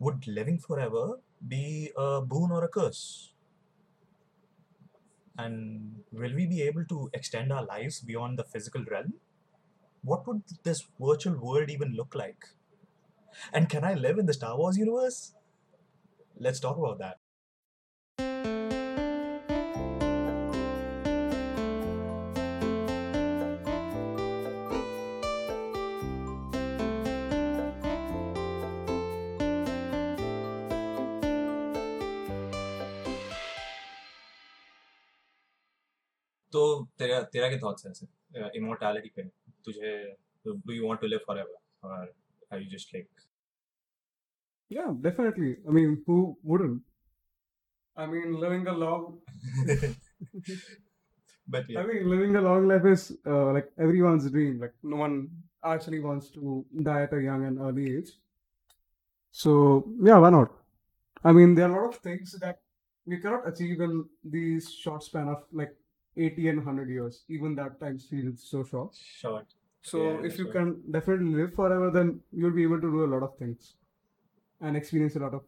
would living forever be a boon or a curse? And will we be able to extend our lives beyond the physical realm? What would this virtual world even look like? And can I live in the Star Wars universe? Let's talk about that. तेरा तेरा क्या thoughts है ऐसे immortality पे तुझे do you want to live forever और are you just like Yeah, definitely. I mean, who wouldn't? I mean, living a long, but I yeah mean, living a long life is uh, like everyone's dream. Like, no one actually wants to die at a young and early age. So, yeah, why not? I mean, there are a lot of things that we cannot achieve in these short span of like 80 and 100 years. Even that time feels so short. short So, Yeah, if you sure. can definitely live forever, then you'll be able to do a lot of things and experience a lot of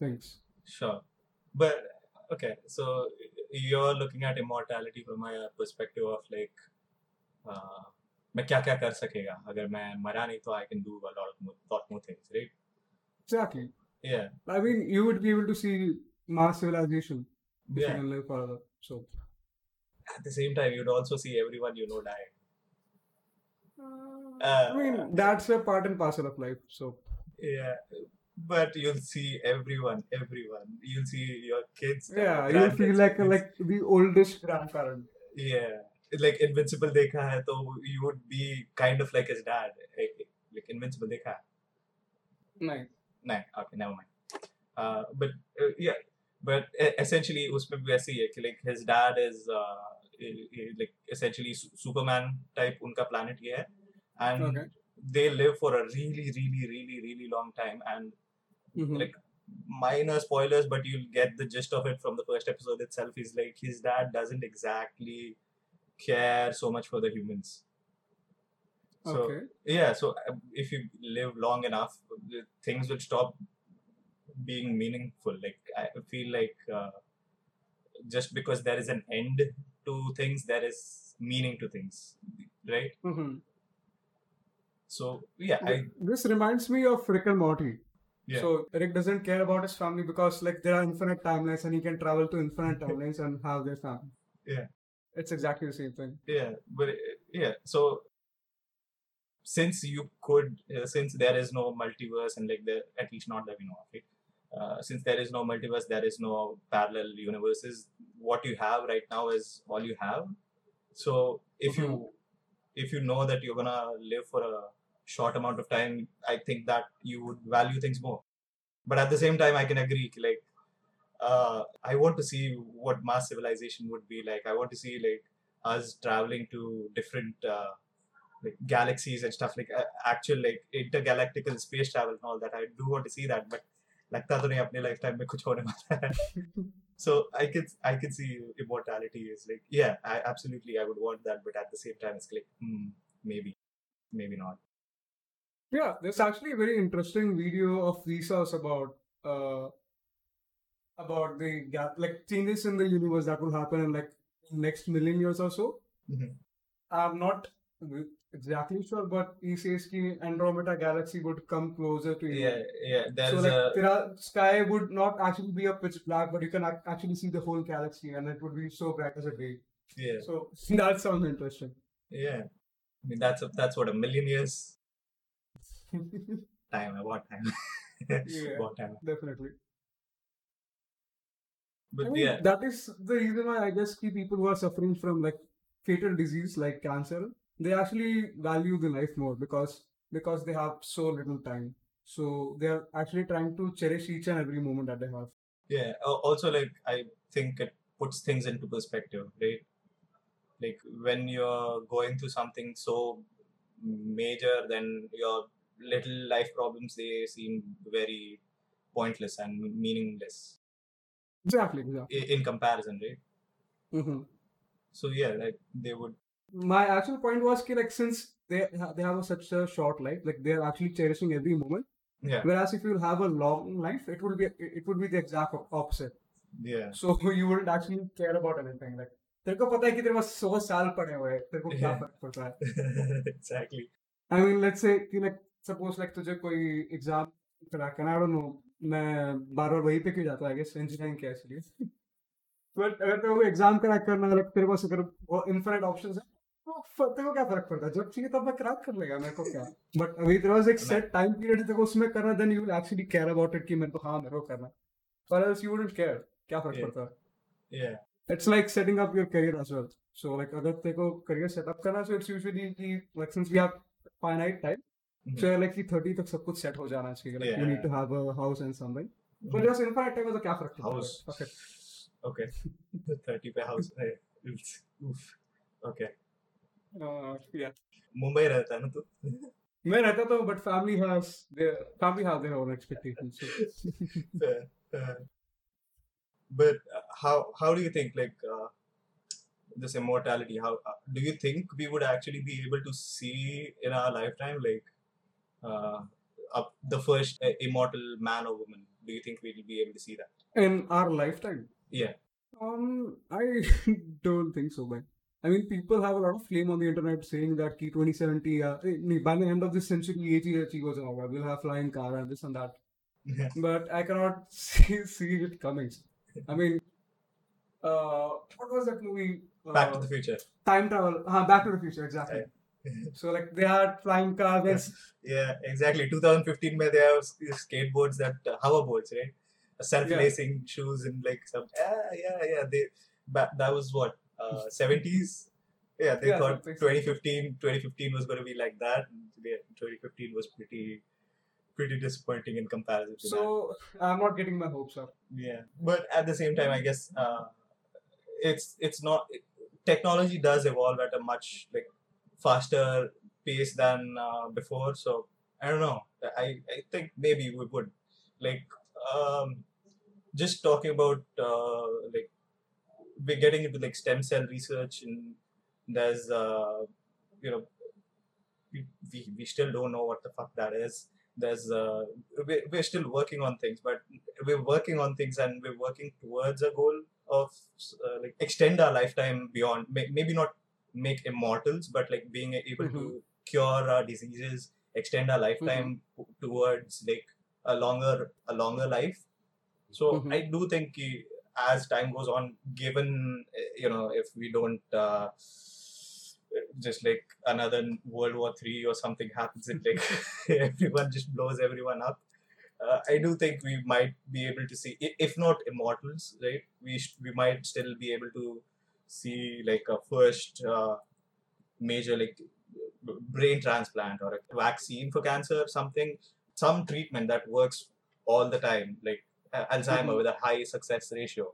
things. sure but okay so you're looking at immortality from a perspective of like uh, मैं क्या क्या कर सकेगा अगर मैं मरा नहीं तो I can do a lot of more, lot more things right Exactly. yeah I mean, you would be able to see Mars civilization if you yeah can live forever. So, at the same time you'd also see everyone you know die I mean, that's a part and parcel of life. So, Yeah, but you'll see everyone, everyone. You'll see your kids. uh, yeah, you'll feel like kids. like the oldest grandparent. yeah, like Invincible देखा है तो you would be kind of like his dad. Eh, Like Invincible देखा है? Nice. नहीं, okay, never mind. Uh, but uh, yeah, but e- essentially उसमें भी वैसे ही है कि like his dad is uh, eh, eh, Eh, eh, like essentially Superman type unka planet ye hai, and okay. they live for a really really really really long time and mm-hmm. like minor spoilers but you'll get the gist of it from the first episode itself is like his dad doesn't exactly care so much for the humans so okay. yeah so um, if you live long enough things will stop being meaningful like i feel like uh, just because there is an end to things, there is meaning to things, right? Mhm. So yeah, I This reminds me of Rick and Morty. Yeah. So Rick doesn't care about his family because like there are infinite timelines and he can travel to infinite timelines and have their family. Yeah. It's exactly the same thing. yeah but yeah so since you could uh, since there is no multiverse and like the at least not that we know of it uh, since there is no multiverse there is no parallel universes what you have right now is all you have. So if you if you know that you're gonna live for a short amount of time i think that you would value things more. But at the same time i can agree like uh, i want to see what Mars civilization would be like. I want to see like us traveling to different uh, like galaxies and stuff like uh, actual like intergalactical space travel and all that. I do want to see that but लगता तो नहीं अपने lifetime में कुछ होने वाला है so i could i could see immortality is like yeah i absolutely i would want that but at the same time it's like hmm, maybe maybe not Yeah, there's actually a very interesting video of Vsauce about uh about the gap like changes in the universe that will happen in like next million years or so. Mhm. I'm not exactly sure, but he says ki Andromeda galaxy would come closer to yeah yeah so like a sky would not actually be a pitch black, but you can actually see the whole galaxy, and it would be so bright as a day. yeah So that sounds interesting. yeah i mean that's a, that's what a million years time what time Yeah. what time Definitely. but I mean, yeah that is the reason why I guess people who are suffering from like fatal disease like cancer, they actually value the life more because because they have so little time. So they are actually trying to cherish each and every moment that they have. Yeah. Also, like I think it puts things into perspective, right? Like when you're going through something so major, then your little life problems they seem very pointless and meaningless Exactly. Exactly. in comparison, right? hmm So yeah, like they would My actual point was ki like since they ha- they have a, such a short life, like they are actually cherishing every moment. Yeah. Whereas if you have a long life, it would be it would be the exact op- opposite. Yeah. So you wouldn't actually care about anything. Like तेरे को पता है कि तेरे पास सौ साल पड़े हुए हैं तेरे को क्या Yeah. फर्क पड़ता है exactly. I mean let's say कि like suppose like तुझे कोई एग्जाम क्रैक करना I don't know मैं बार बार वहीं पे क्यों जाता है गेस इंजीनियरिंग के इसलिए बट अगर तेरे को एग्जाम क्रैक करना है like तेरे पास अगर वो इनफिनिट ऑप्शंस है तो फ- तेरे को क्या फ़र्क पड़ता है? जब चाहिए तब मैं क्रैक कर लेगा मेरे को क्या? बट अभी देयर वाज एक सेट टाइम पीरियड तक उसमें करना then you will actually care about it कि मेरे को हाँ मेरे को करना और एल्स यू वुडंट केयर क्या फ़र्क पड़ता है? या it's like setting up your career as well so like अगर तेरे को करियर सेटअप करना सो इट्स यूजुअली कि like since we have finite time so like कि 30 तक सब कुछ सेट हो जाना चाहिए like you need to have a house and something but just infinite time का क्या फ़र्क पड़ता है? हाउस ओके ओके 30 पे हाउस है. उफ okay Okay. Uh, yeah. Mumbai रहता है ना तू मैं रहता तो but family has their family have their own expectations. So. Fair, fair. But uh, how how do you think like uh, this immortality? How uh, do you think we would actually be able to see in our lifetime like uh, up the first uh, immortal man or woman? Do you think we'll be able to see that? In our lifetime. Yeah. Um, I don't think so, man. I mean, people have a lot of flame on the internet saying that key 2070, uh, eh, by the end of this century, we'll have flying car and this and that. Yeah. But I cannot see, see it coming. I mean, uh, what was that movie? Uh, Back to uh, the Future. Time travel. Uh, Back to the Future, exactly. So like they are flying cars. Yes. Yeah, exactly. 2015, where they have skateboards that uh, hoverboards, right? Self-lacing yeah. shoes and like some. Yeah, yeah, yeah. They that was what uh, 70s. Yeah, they Yeah, thought something 2015 2015 was going to be like that. And 2015 was pretty pretty disappointing in comparison to that. So I'm not getting my hopes up. Yeah, but at the same time, I guess uh, it's it's not technology does evolve at a much like faster pace than uh, before. So I don't know. I I think maybe we would like um, just talking about uh, like we're getting into like stem cell research and there's uh, you know we, we, still don't know what the fuck that is. There's uh, we, we're still working on things but we're working on things and we're working towards a goal of uh, like extend our lifetime beyond may, maybe not make immortals but like being able to cure our diseases extend our lifetime towards like a longer a longer life. So Mhm. i do think ki, as time goes on given uh, you know if we don't uh, just like another world war 3 or something happens and like everyone just blows everyone up uh, I do think we might be able to see, if not immortals, right? We sh- we might still be able to see like a first uh, major like brain transplant or a vaccine for cancer, something, some treatment that works all the time, like Alzheimer Mhm. with a high success ratio.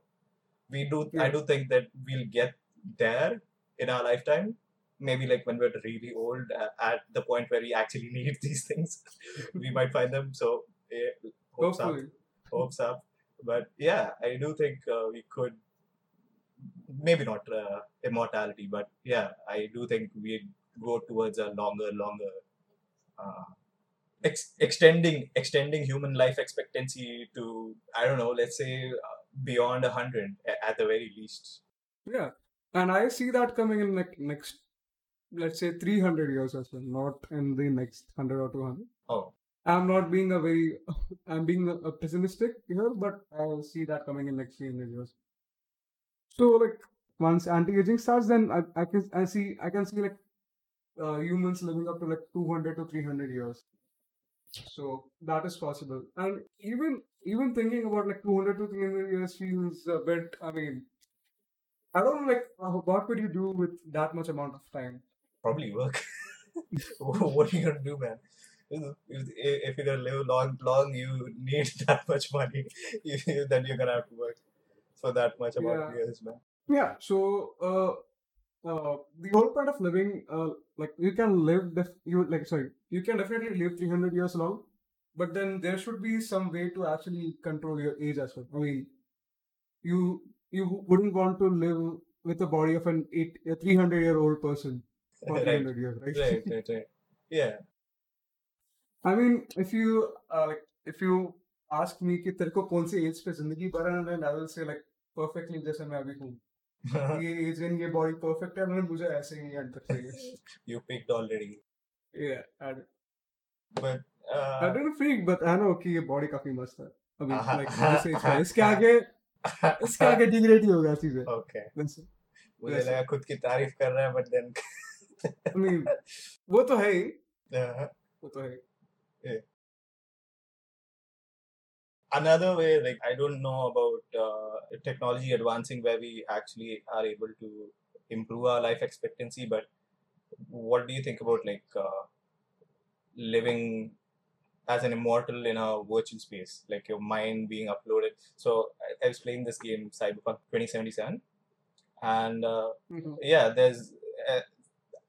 We do, I do think that we'll get there in our lifetime. Maybe like when we're really old, uh, at the point where we actually need these things, we might find them. So yeah, hopes up, hopes up. But yeah, I do think uh, we could. Maybe not uh, immortality, but yeah, I do think we go towards a longer, longer, uh, ex- extending, extending human life expectancy to I don't know, let's say uh, beyond a hundred at the very least. Yeah, and I see that coming in like next, let's say, 300 years as well, not in the next 100 or 200. Oh, I'm not being a very, I'm being a, a pessimistic here, but I see that coming in next 300 years. So like once anti-aging starts, then I, I can I see I can see like uh, humans living up to like 200 to 300 years. So that is possible, and even even thinking about like 200 to 300 years feels a bit. I mean, I don't know, like uh, what could you do with that much amount of time? probably work. what are you gonna do, man? If, if you're gonna live long, long, you need that much money. You- then you're gonna have to work for that much amount of Yeah. years, man. Yeah, so uh, uh, the whole part of living, uh, like you can live def- you like sorry you can definitely live 300 years long but then there should be some way to actually control your age as well i mean you you wouldn't want to live with the body of an eight, a 300 year old person for right. 300 years right right right, right. yeah i mean if you uh, like if you ask me ki tere ko kaun se age pe zindagi barana and i will say like perfectly jaise main I hoon ये age ये body perfect है मैंने मुझे ऐसे ही and तक चाहिए। You picked already. yeah I, But I uh, don't think but I know कि ये बॉडी काफ़ी मस्त है। अभी like जैसे इसका इसके आगे इसके आगे डिग्रेड ही होगा चीज़ें। Okay. वैसे मुझे वैसे लगा खुद की तारीफ़ कर रहा है I mean वो तो है ही। Uh, वो तो है ही। Yeah. Another way like i don't know about uh, technology advancing where we actually are able to improve our life expectancy but what do you think about like uh, living as an immortal in a virtual space like your mind being uploaded so i, I was playing this game cyberpunk 2077 and uh, Mhm. yeah there's uh,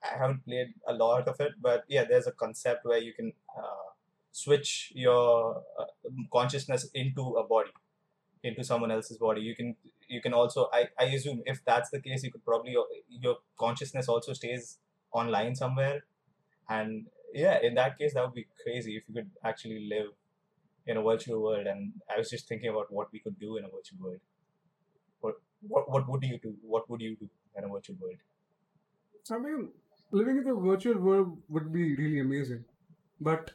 i haven't played a lot of it but yeah there's a concept where you can uh, switch your uh, consciousness into a body into someone else's body. You can you can also i, I assume if that's the case you could probably your consciousness also stays online somewhere. And yeah in that case that would be crazy if you could actually live in a virtual world. And i was just thinking about what we could do in a virtual world. What what, what would you do? What would you do in a virtual world? I mean living in the virtual world would be really amazing. But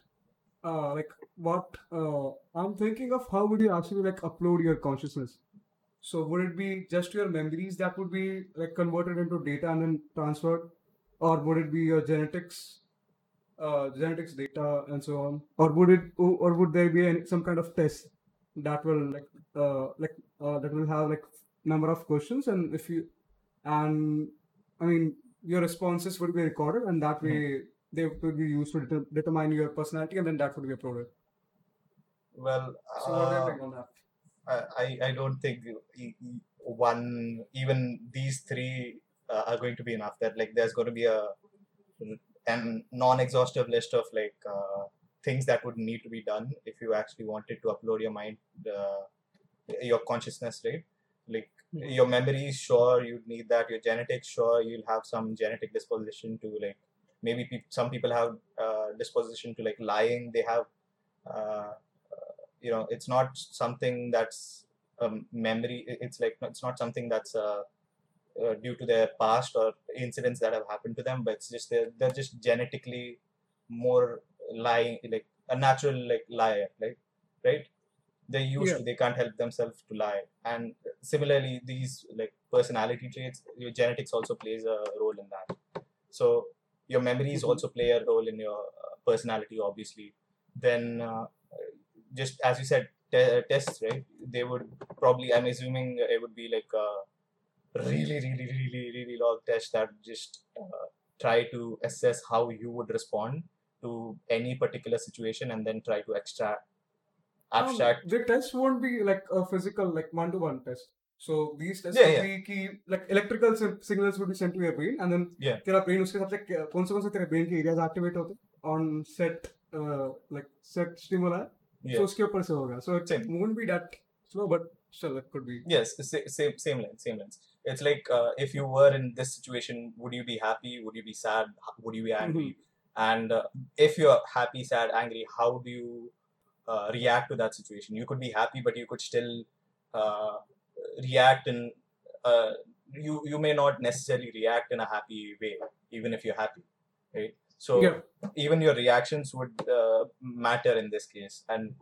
uh, like what uh, I'm thinking of how would you actually like upload your consciousness? So would it be just your memories that would be like converted into data and then transferred? Or would it be your genetics uh, genetics data and so on? Or would it or would there be any, some kind of test that will like uh, like uh, that will have like number of questions? And if you and i mean your responses would be recorded and that Mhm. way they would be used to deter- determine your personality and then that would be uploaded well so what uh, on that? I, I- don't think one even these three uh, are going to be enough. That like there's going to be a an non-exhaustive list of like uh, things that would need to be done if you actually wanted to upload your mind uh, your consciousness right? Like Hmm. your memories sure you'd need that. Your genetics sure you'll have some genetic disposition to like maybe peop some people have uh, disposition to like lying. They have uh, you know it's not something that's um, memory it's like it's not something that's uh, uh, due to their past or incidents that have happened to them but it's just they're, they're just genetically more lying like a natural like liar like right? They're used Yeah. to they can't help themselves to lie. And similarly these like personality traits your genetics also plays a role in that. So your memories Mhm. also play a role in your uh, personality obviously. Then uh, just as you said te- tests right? They would probably i'm assuming it would be like a really really really really long test that just uh, try to assess how you would respond to any particular situation and then try to extract Um, abstract. the test won't be like a physical like one-to-one test so these tests Yeah, would yeah. be कि like electrical sim- signals would be sent to your brain and then Yeah. तेरा brain उसके हिसाब से क्या- कौन से कौन से तेरे brain के areas activate होते हैं on set uh, like set stimuli yeah so उसके ऊपर से होगा so it Same. won't be that slow but still it could be yes sa- same same lens same lens it's like uh, if you were in this situation would you be happy would you be sad H- would you be angry and uh, if you're happy sad angry how do you uh, react to that situation you could be happy but you could still uh, react in uh, you you may not necessarily react in a happy way even if you're happy right? So Yeah. even your reactions would uh, matter in this case and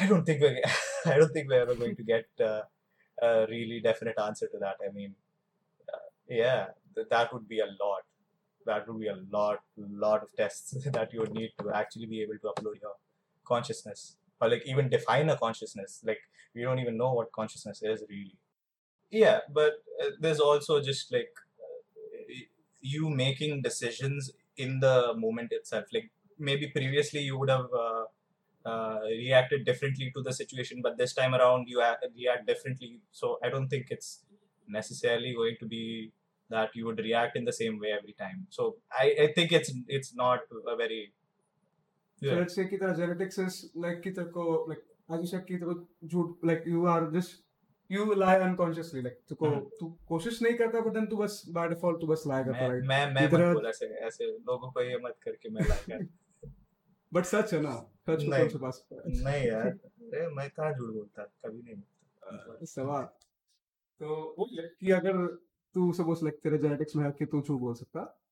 i don't think we're i don't think we're ever going to get uh, a really definite answer to that. I mean uh, yeah th- that would be a lot. That would be a lot lot of tests that you would need to actually be able to upload your consciousness or like even define a consciousness like we don't even know what consciousness is really. Yeah but uh, there's also just like uh, you making decisions in the moment itself. Like maybe previously you would have uh, uh, reacted differently to the situation but this time around you a- react differently. So i don't think it's necessarily going to be that you would react in the same way every time. So i, I think it's it's not a very. Let's say कि तेरा genetics is like कि तेरे को like as you said कि तेरे को झूठ like you are just you lie unconsciously like तेरे को हम्म। तू कोशिश नहीं करता then तू बस by default तू बस lie करता right? मैं मैं मत बोल ऐसे ऐसे लोगों को ये मत करके मैं लाइक बट सच है ना सच को सकता है? नहीं यार अरे मैं कहाँ झूठ बोलता कभी नहीं बोलता। सवाल। तो वो कि अगर तू सपोज़ लाइक तेरे जेनेटिक्स में है कि तू झूठ बोल सकता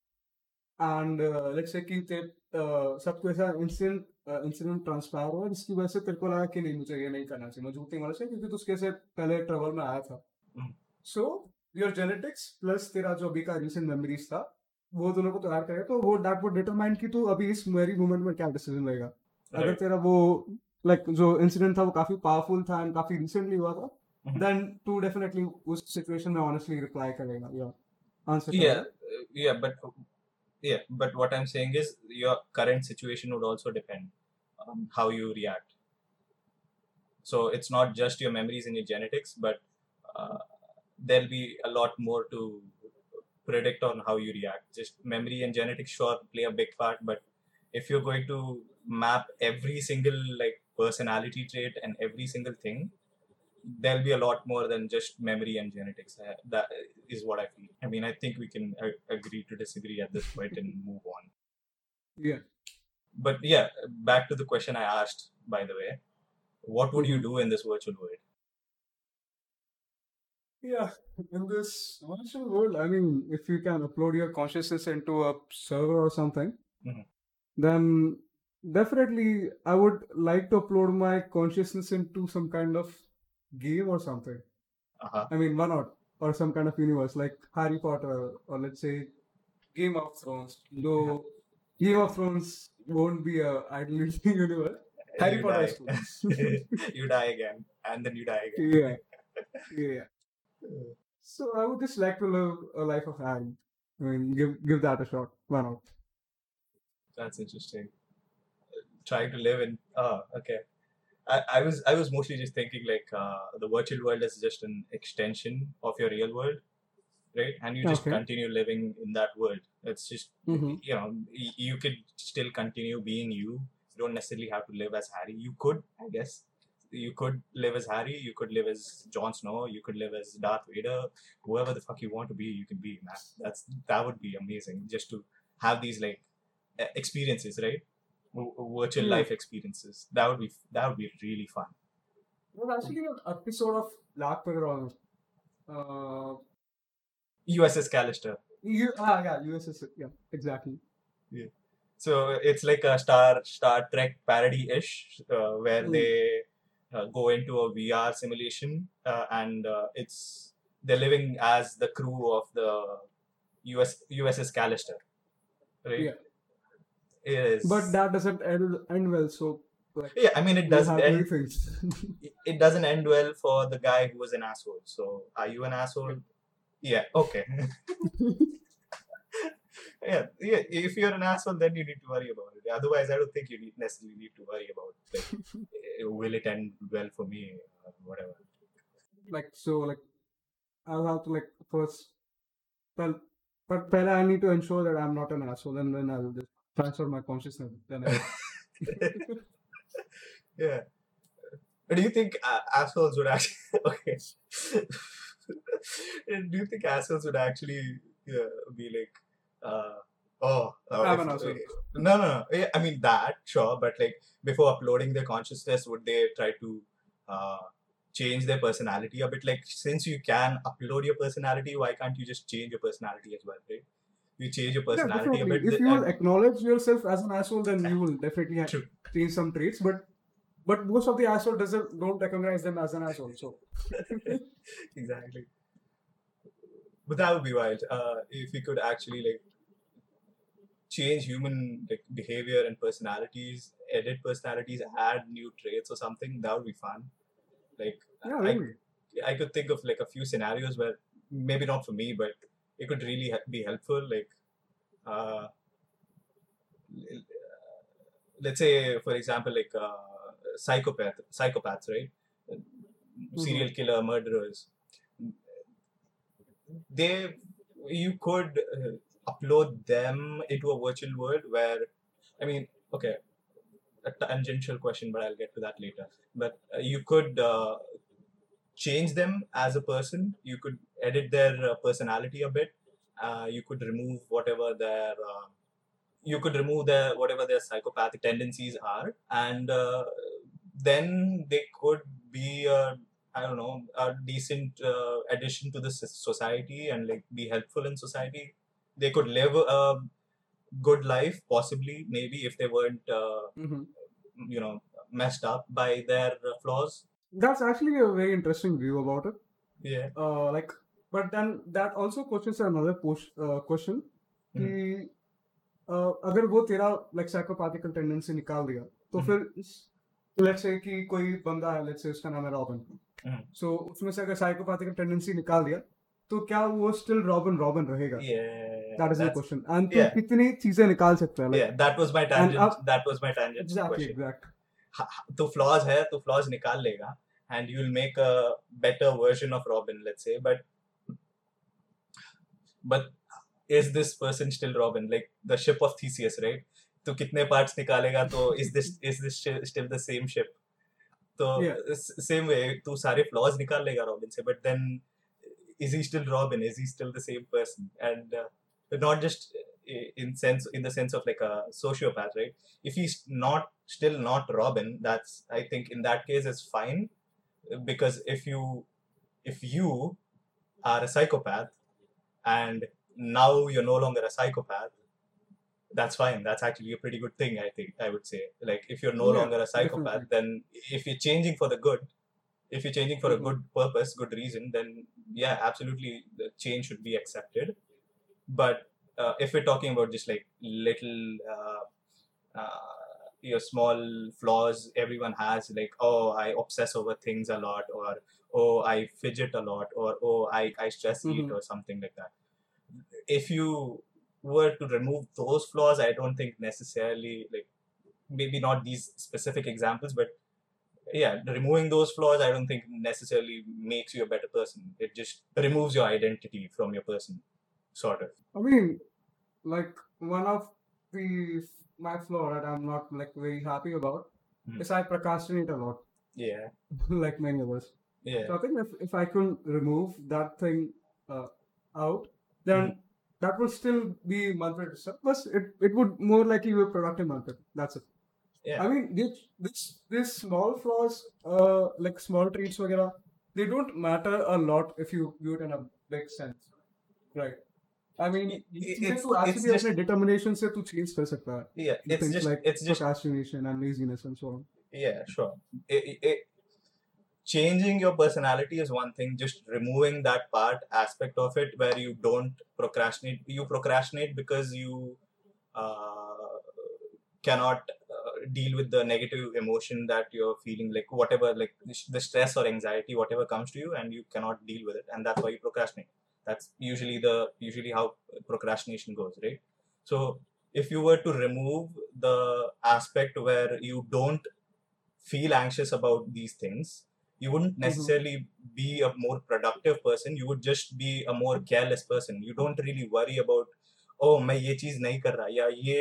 एंड लेट्स से कि ते uh, सब कोई ऐसा इंसिडेंट इंसिडेंट ट्रांसफायर हुआ जिसकी वजह से तेरे को लगा कि नहीं मुझे ये नहीं करना चाहिए मैं झूठ नहीं बोलना चाहिए क्योंकि तू उसके से पहले ट्रबल में आया था। सो योर जेनेटिक्स प्लस तेरा जो अभी का रिसेंट मेमोरीज था वो दोनों को तैयार करेगा तो वो दैट वुड डिटरमाइन कि तू अभी इस मेरी मूवमेंट में क्या डिसीज़न लेगा अगर तेरा वो लाइक जो इंसिडेंट था वो काफ़ी पावरफुल था एंड काफ़ी रिसेंटली हुआ था. देन तू डेफिनेटली उस सिचुएशन में ऑनेस्टली रिप्लाई करेगा या answer uh, yeah but yeah but what i'm saying is your current situation would also depend on how you react. So it's not just your memories and your genetics but uh, there'll be a lot more to predict on how you react. Just memory and genetics sure play a big part but if you're going to map every single like personality trait and every single thing there'll be a lot more than just memory and genetics. Uh, that is what I feel. I mean, I think we can uh, agree to disagree at this point and move on. Yeah. But yeah, back to the question I asked, by the way. What would you do in this virtual world? Yeah, in this virtual world, I mean, if you can upload your consciousness into a server or something, Mhm. then definitely I would like to upload my consciousness into some kind of game or something. Uh-huh. I mean, why not? Or some kind of universe like Harry Potter or let's say Game of Thrones. Though Game of Thrones won't be a ideal universe. Harry you Potter die. you die again, and then you die again. yeah, yeah. So I would just like to live a life of Harry. I mean, give give that a shot. Why not? That's interesting. Trying to live in. Oh, okay. I, I was I was mostly just thinking like uh, the virtual world is just an extension of your real world, right? And you just Okay. continue living in that world. It's just Mm-hmm. you know you could still continue being you. You don't necessarily have to live as Harry. You could, I guess. You could live as Harry. You could live as Jon Snow. You could live as Darth Vader. Whoever the fuck you want to be, you can be. Man, that's that would be amazing. Just to have these like experiences, right? Virtual Hmm. life experiences. That would be that would be really fun. There's actually an episode of Black Mirror on. Uh, USS Callister. you, ah, yeah, USS. Yeah, exactly. Yeah. So it's like a Star Star Trek parody ish, uh, where Hmm. they uh, go into a VR simulation, uh, and uh, it's they're living as the crew of the US USS Callister, right? Yeah. Is. But that doesn't end, end well. So like, yeah, I mean it doesn't end. It doesn't end well for the guy who was an asshole. So are you an asshole? Yeah. Okay. yeah, yeah. If you're an asshole, then you need to worry about it. Otherwise, I don't think you need, necessarily need to worry about like, eh, will it end well for me or whatever. like so like I'll have to like first well but Pella I need to ensure that I'm not an asshole and then I'll just transfer my consciousness then I, yeah. Do you think uh, assholes would actually okay? do you think assholes would actually uh, be like, uh, oh, uh, I'm an asshole. No, no, no. I mean that, sure, but like before uploading their consciousness, would they try to uh, change their personality a bit? Like, since you can upload your personality, why can't you just change your personality as well, right? You change your yeah, personality a bit. if you will acknowledge yourself as an asshole then you will definitely have True. change some traits but but most of the asshole doesn't don't recognize them as an asshole so exactly. But that would be wild. Uh, if we could actually like change human like behavior and personalities, edit personalities, add new traits or something, that would be fun. Like yeah I, really. I could think of like a few scenarios where maybe not for me, but it could really be helpful. Like, uh, let's say, for example, like uh, psychopath, psychopaths, right? Serial killer, murderers. They, you could uh, upload them into a virtual world where, I mean, okay, a tangential question, but I'll get to that later. But uh, you could uh, change them as a person. You could edit their uh, personality a bit. Uh, you could remove whatever their uh, you could remove their whatever their psychopathic tendencies are, and uh, then they could be a I don't know a decent uh, addition to the society and like be helpful in society. They could live a good life, possibly, maybe if they weren't uh, Mhm. you know messed up by their flaws. That's actually a very interesting view about it. Yeah. Uh, like, but then that also question another question कि uh, अगर वो तेरा like साइकोपैथिकल tendency निकाल दिया तो फिर let's say कि कोई बंदा है लेट्स से उसका नाम है रॉबिन सो उसमें से अगर साइकोपैथिकल टेंडेंसी निकाल दिया तो क्या वो स्टिल रॉबिन रॉबिन रहेगा? That is the question and तू कितनी चीज़ें निकाल सकता है like that was my tangent that was my tangent exactly exact तो फ्लॉज है तो फ्लॉज निकाल लेगा and you will make a better version of Robin let's say but but is this person still Robin like the ship of Theseus right तो कितने parts निकालेगा तो is this is this shi- still the same ship तो Yeah. s- same way तू सारे flaws निकाल लेगा Robin से but then is he still Robin is he still the same person and uh, not just i- in sense in the sense of like a sociopath right if he's not still not Robin that's I think in that case is fine because if you if you are a psychopath and now you're no longer a psychopath. That's fine. That's actually a pretty good thing i think i would say. Like if you're no Yeah, longer a psychopath then if you're changing for the good if you're changing for a Mhm. good purpose good reason then yeah absolutely the change should be accepted. But uh, if we're talking about just like little uh, uh, your small flaws everyone has like oh i obsess over things a lot or oh i fidget a lot or oh i, I stress eat Mhm. or something like that if you were to remove those flaws i don't think necessarily like maybe not these specific examples but yeah removing those flaws i don't think necessarily makes you a better person it just removes your identity from your person sort of I mean, like one of the my flaw that I'm not like very happy about Mhm. is I procrastinate a lot, yeah like many of us. yeah So I think if, if I can remove that thing uh, out, then Mhm. that will still be Manfred itself. But it, it would more likely be a productive Manfred. That's it. yeah I mean, this this these small flaws, uh, like small traits, वगैरह, they don't matter a lot if you view it in a big sense, right? I mean, It- ये it's- चीजें तू it's actually just- अपने determination से तू change कर सकता है. yeah it's Things just like it's just procrastination and laziness and so on. yeah sure it, it, it, changing your personality is one thing just removing that part aspect of it where you don't procrastinate. You procrastinate because you uh, cannot uh, deal with the negative emotion that you're feeling like whatever like the stress or anxiety whatever comes to you and you cannot deal with it and that's why you procrastinate. That's usually the usually how procrastination goes right? So if you were to remove the aspect where you don't feel anxious about these things you wouldn't necessarily be a more productive person you would just be a more careless person you don't really worry about oh मैं ये चीज नहीं कर रहा या ये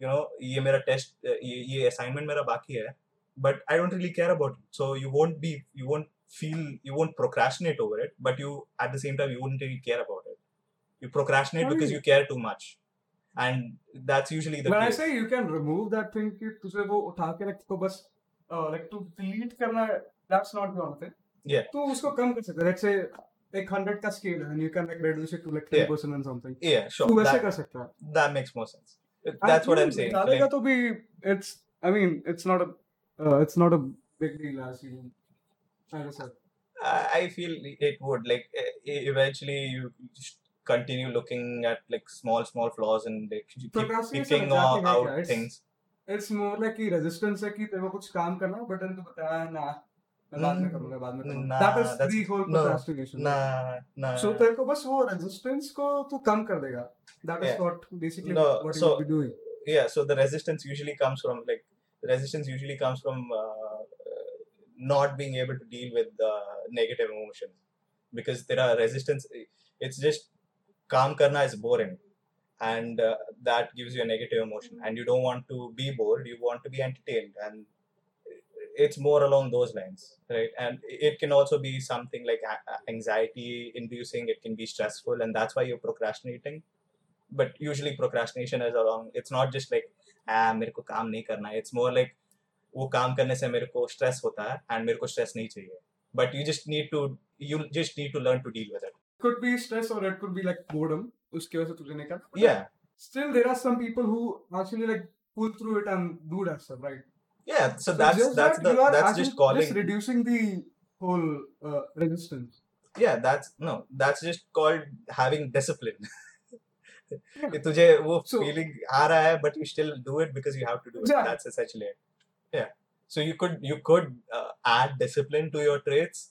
you know ये मेरा टेस्ट ये ये assignment मेरा बाकी है but I don't really care about it so you won't be you won't feel you won't procrastinate over it but you at the same time you wouldn't really care about it you procrastinate I because mean- you care too much and that's usually the When I case say you can remove that thing कि तुझे वो उठा के रख तो बस uh, like to delete करना है, that's not the only thing. Yeah. तो उसको कम कर सकते हैं. Let's say एक hundred का scale है and you can like reduce it to like ten Yeah. percent and something. yeah sure तू वैसे कर सकता है. that makes more sense that's what I'm saying डालेगा तो भी it's I mean it's not a uh, it's not a big deal as you I said. I I feel it would like e- e- eventually you just continue looking at like small small flaws and like keep Procrastination picking exactly out क्या? Things. It's more like कि resistance है कि तेरे को कुछ काम करना but then तू बताया ना मैं बाद में Mm, करूंगा बाद में nah, करूंगा. That is that's- the whole no, procrastination. Nah, nah. So तेरे को बस वो resistance को तू कम कर देगा. That is Yeah. what basically No, what you so- will be doing. yeah, so the resistance usually comes from like the resistance usually comes from uh, uh, not being able to deal with uh, negative emotions because there are resistance. It's just calm karna is boring, and uh, that gives you a negative emotion, and you don't want to be bored. You want to be entertained, and it's more along those lines, right? And it can also be something like a- a- anxiety inducing. It can be stressful, and that's why you're procrastinating. but usually procrastination is along it's not just like ah मेरे को काम नहीं करना है it's more like वो काम करने से मेरे को stress होता है and मेरे को stress नहीं चाहिए but you just need to you just need to learn to deal with it could be stress or it could be like boredom उसकी वजह से तुझे नहीं करना yeah still there are some people who actually like pull through it and do that stuff right yeah so So that's just that's that the you are that's actually just calling just reducing the whole uh, resistance yeah that's no that's just called having discipline Yeah. कि तुझे वो So- feeling आ रहा है but you still do it because you have to do it Yeah. that's essentially it yeah so you could you could uh, add discipline to your traits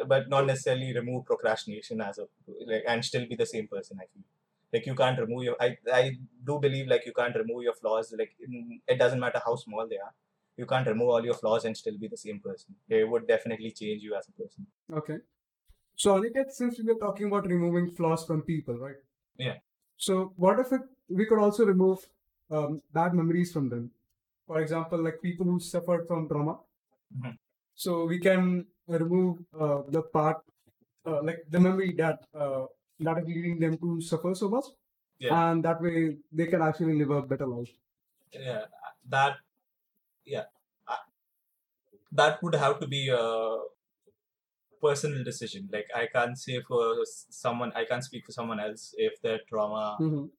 uh, but not necessarily remove procrastination as a like and still be the same person i feel like you can't remove your i i do believe like you can't remove your flaws like in, it doesn't matter how small they are you can't remove all your flaws and still be the same person it would definitely change you as a person Okay. So Aniket, since we were talking about removing flaws from people, right? Yeah. So what if it, we could also remove um, bad memories from them? For example, like people who suffered from trauma. Mhm. So we can remove uh, the part, uh, like the memory that uh, that is leading them to suffer so much, Yeah. and that way they can actually live a better life. yeah that yeah. Uh, that would have to be a personal decision. Like i can't say for someone i can't speak for someone else if their trauma Mhm.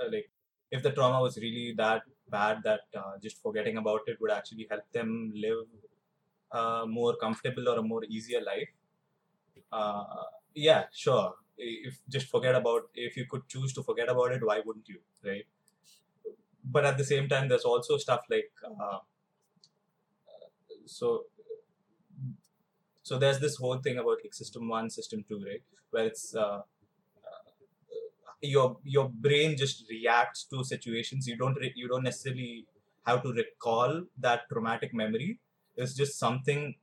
uh, like if the trauma was really that bad that uh, just forgetting about it would actually help them live a more comfortable or a more easier life. Uh, yeah sure. If just forget about if you could choose to forget about it why wouldn't you right? But at the same time there's also stuff like uh, so so there's this whole thing about like system one system two right? Where it's uh, your your brain just reacts to situations you don't re- you don't necessarily have to recall that traumatic memory. It's just something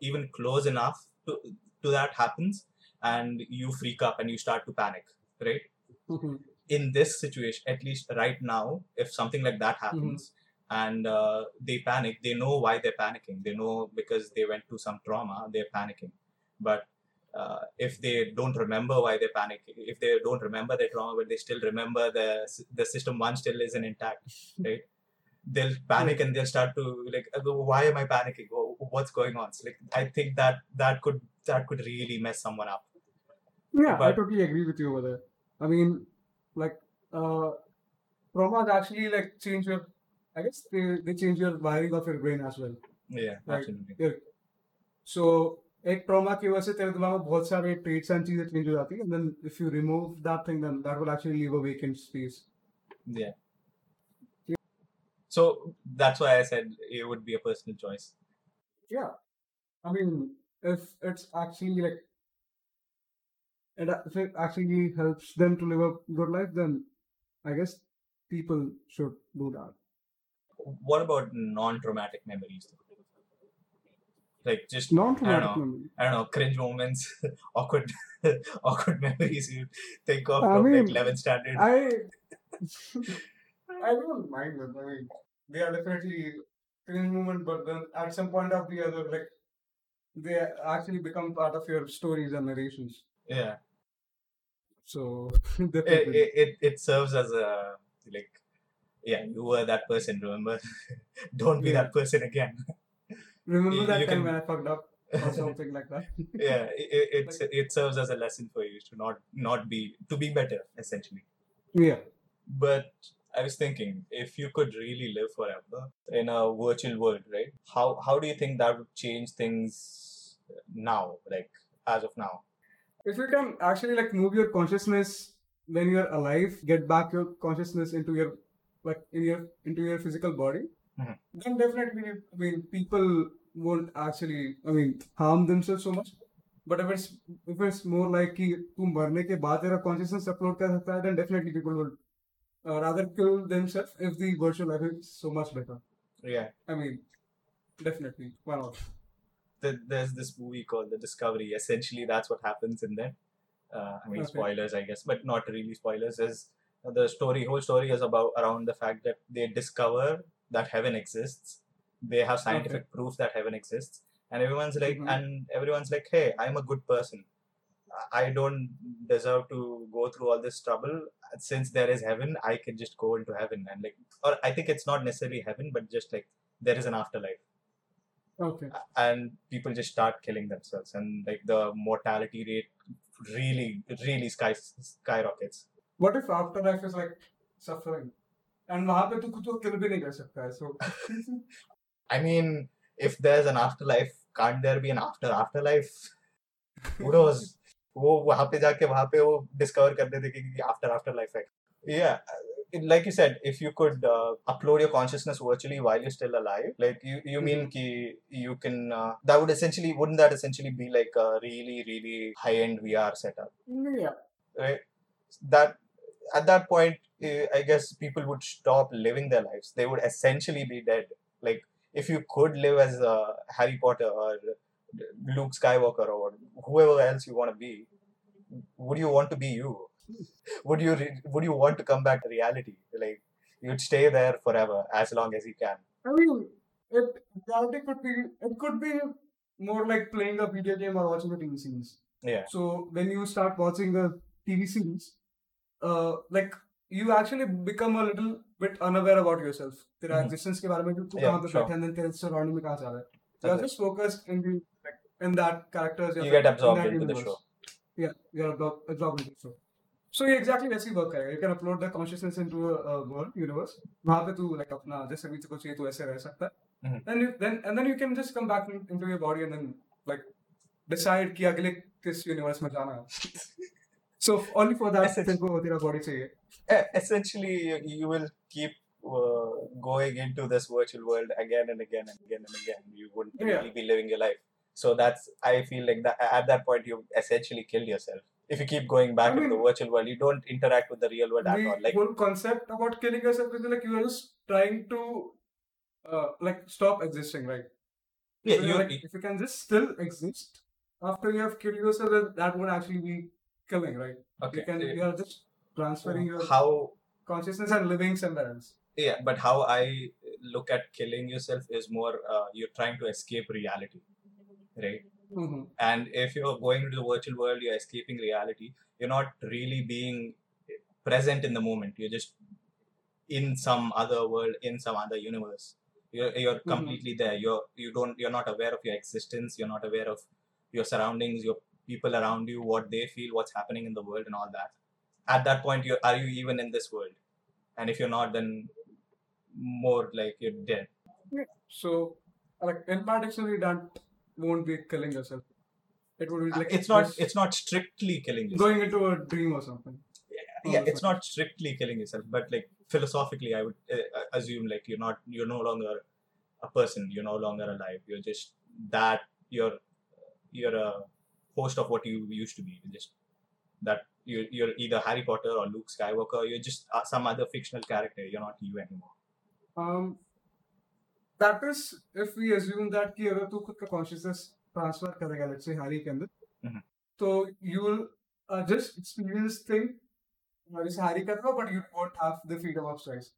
even close enough to to that happens and you freak up and you start to panic right? Mhm. in this situation at least right now if something like that happens and uh, they panic they know why they're panicking. They know because they went through some trauma they're panicking. But uh, if they don't remember why they panic if they don't remember their trauma but they still remember the the system one still isn't intact right? They'll panic and they'll start to like "Uh, why am i panicking? What's going on? So like i think that that could that could really mess someone up. Yeah, I totally agree with you over there. I mean, like, uh, traumas actually like change your, I guess they, they change your wiring of your brain as well. yeah Right. absolutely Yeah. So एक trauma की वजह से तेरे दिमाग में बहुत सारे traits and चीजें चेंज हो जाती है and then if you remove that thing then that will actually leave a vacant space Yeah. So that's why I said it would be a personal choice. yeah i mean if it's actually like it, a- if it actually helps them to live a good life then i guess people should do that What about non-traumatic memories? Like just I non-traumatic don't know, memory I don't know, cringe moments, awkward, awkward memories you think of I from like mean, 11th standard. I I don't mind them. I mean, they are definitely cringe moment, but then at some point of the other, like they actually become part of your stories and narrations. yeah, So it, definitely, it, it, it serves as a like, yeah, you were that person. Remember, don't be Yeah. that person again. remember you- that you time can- when I fucked up or something like that. yeah, it, it, it's, it serves as a lesson for you to not not be to be better essentially. Yeah. But I was thinking, if you could really live forever in a virtual world, right? How how do you think that would change things now, like as of now? If you can actually like move your consciousness when you're alive, get back your consciousness into your like in your into your physical body, Mhm. then definitely I mean people won't actually I mean harm themselves so much. But if it's if it's more like कि तू मरने के बाद तेरा consciousness upload कर सकता है, then definitely people will uh, rather kill themselves if the virtual life is so much better. Yeah, I mean, definitely. Why not? th- there's this movie called The Discovery. Essentially, that's what happens in there. Uh, I mean, Okay. spoilers, I guess, but not really spoilers. Is the story whole story is about around the fact that they discover that heaven exists. They have scientific proof that heaven exists, and everyone's like, Mhm. and everyone's like, hey, I'm a good person. I- I don't deserve to go through all this trouble. since there is heaven, I can just go into heaven and like, or I think it's not necessarily heaven, but just like there is an afterlife, Okay. and people just start killing themselves, and like the mortality rate really, really sky skyrockets. What if afterlife is like suffering? And वहाँ पे तू खुद को kill भी नहीं कर सकता है. So I mean, if there's an afterlife, can't there be an after afterlife? Who knows? वो वहाँ पे जाके वहाँ पे वो डिस्कवर कर देते कि आफ्टर आफ्टर लाइफ है yeah like you said if you could uh, upload your consciousness virtually while you're still alive like you you mean ki you can uh, that would essentially wouldn't that essentially be like a really really high end vr setup yeah. right that at that point eh, i guess people would stop living their lives. They would essentially be dead. Like if you could live as uh, harry potter or luke skywalker or whoever else you want to be would you want to be you? Would you re- would you want to come back to reality? Like you'd stay there forever as long as you can. I mean, it reality could be it could be more like playing a video game or watching a TV series. yeah. So when you start watching a TV series, like you actually become a little bit unaware about your तेरा existence के बारे में तू कहाँ पे बैठे हैं तेरे सराउंड में कहाँ चल रहा है। So just focus in the in that characters you get absorbed into the show या you are absorbed into the show so ये एग्जैक्टली वैसे ही वर्क करेगा। You can upload the consciousness into a world universe वहाँ पे तू like अपना जैसे भी कुछ चाहिए तू ऐसे रह सकता है। Then then and then you can just come back into your body and then like decide कि अगले किस यूनिवर्स में जाना है। so only for that essentially, eh, essentially you, will keep uh, going into this virtual world again and again and again and again. You wouldn't yeah. really be living your life. So that's i feel like that at that point you essentially kill yourself. If you keep going back I mean, into the virtual world you don't interact with the real world the at all. Like whole concept about killing yourself is like you're just trying to uh, like stop existing right? Yeah, so you, like, if you can just still exist after you have killed yourself that won't actually be killing, right? okay You can uh, you are just transferring your how consciousness and living somewhere else. yeah but how i look at killing yourself is more uh, you're trying to escape reality right Mm-hmm. and if you're going into the virtual world you're escaping reality you're not really being present in the moment you're just in some other world in some other universe you're, you're Mhm. completely there you're you don't you're not aware of your existence you're not aware of your surroundings your people around you what they feel what's happening in the world and all that. At that point you are you even in this world? And if you're not then more like you're dead. So like in my dictionary, that won't be killing yourself. It would be like it's not it's not strictly killing yourself. going into a dream or something. yeah it's not strictly killing yourself but like philosophically i would uh, assume like you're not you're no longer a person you're no longer alive. You're just that you're you're a host of what you used to be You're just that you're, you're either harry potter or luke skywalker you're just uh, some other fictional character you're not you anymore Um, that is if we assume that कि अगर तू खुद का consciousness transfer करेगा let's say Harry के अंदर Mhm. तो you will uh, just experience thing uh, जैसे हैरी कर रहा but you won't have the freedom of choice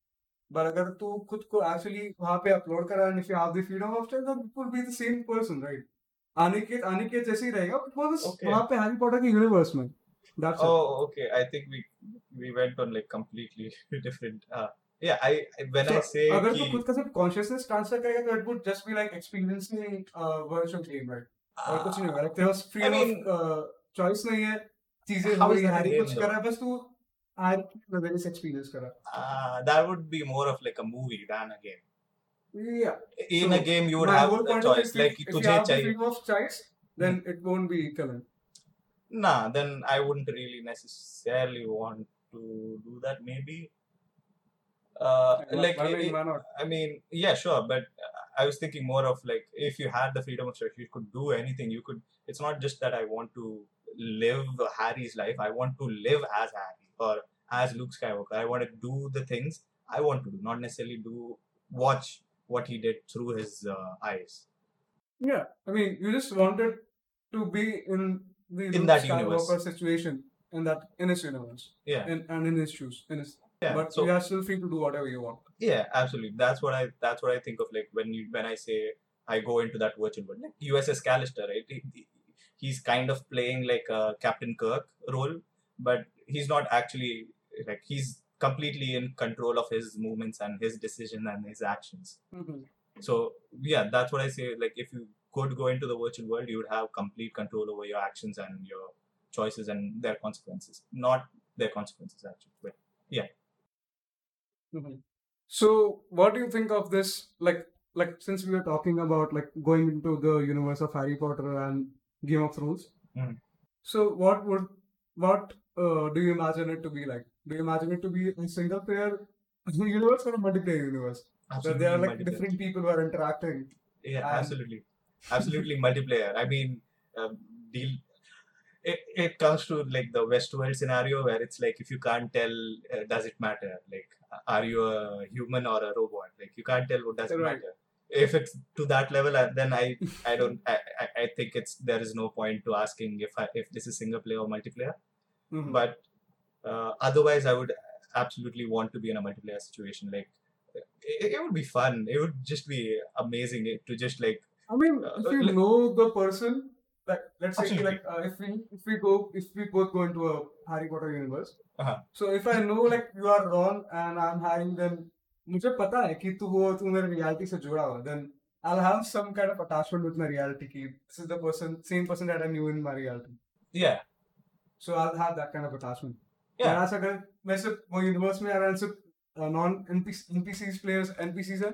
but अगर तू खुद को actually वहाँ पे upload करा and if you have the freedom of choice then it will be the same person right Aniket Aniket जैसे ही रहेगा बट वो वहाँ पे हैरी पॉटर के यूनिवर्स में। That's oh okay I think we we went on like completely different या I when I से अगर तू खुद का सिर्फ़ कॉन्शियसनेस ट्रांसफ़र करेगा तो it would just be like experiencing virtual claim right और कुछ नहीं होगा। Like there was free of choice नहीं है। चीज़ें हो रही हैरी कुछ कर रहा है बस तू हैरी की एक्सपीरियंस कर रहा that would be more of like a movie than a game Yeah. In so a game, you would have a choice. Like, if you have freedom of choice, then hmm. it won't be equivalent. Nah, then I wouldn't really necessarily want to do that. Maybe. Uh, like, why, why not? I mean, yeah, sure, but uh, I was thinking more of like if you had the freedom of choice, you could do anything. You could. It's not just that I want to live Harry's life. I want to live as Harry or as Luke Skywalker. I want to do the things I want to do, not necessarily do watch what he did through his uh, eyes. yeah I mean you just wanted to be in the In Luke that universe. Situation in that in his universe Yeah, and, and in his shoes in his yeah. but so you are still free to do whatever you want yeah, absolutely. That's what I. That's what I think of like when you when I say I go into that virtual world, like USS Callister, right? He- he- He's kind of playing like a Captain Kirk role, but he's not actually like he's completely in control of his movements and his decision and his actions. Mhm. So yeah, that's what I say. Like if you could go into the virtual world, you would have complete control over your actions and your choices and their consequences. Not their consequences actually, but Mhm. So, what do you think of this? Like, like since we were talking about like going into the universe of Harry Potter and Game of Thrones. Mhm. So, what would what uh, do you imagine it to be like? Do you imagine it to be a single player universe or a multiplayer universe? Where there are like different people who are interacting. Yeah, absolutely, absolutely multiplayer. I mean, um, deal. It, it comes to like the Westworld scenario where it's like if you can't tell, uh, does it matter? Like, are you a human or a robot? Like, you can't tell what does it matter. If it's to that level, uh, then I I don't I, I, think it's there is no point to asking if I, if this is single player or multiplayer. Mhm. But uh, otherwise, I would absolutely want to be in a multiplayer situation. Like, it, it would be fun. It would just be amazing it- to just like I mean, Uh, if you like- know the person, like let's say Absolutely. like uh, if we if we go if we both go into a Harry Potter universe. Uh-huh. So if I know like you are Ron and I'm Harry, then मुझे पता है कि तू वो तू मेरे reality से जुड़ा हुआ. Then I'll have some kind of attachment with my reality. कि this is the person, same person that I knew in my reality. yeah So I'll have that kind of attachment. Yeah. Whereas अगर मैं सिर्फ़ वो universe में आ रहा सिर्फ़ non NPCs players NPCs है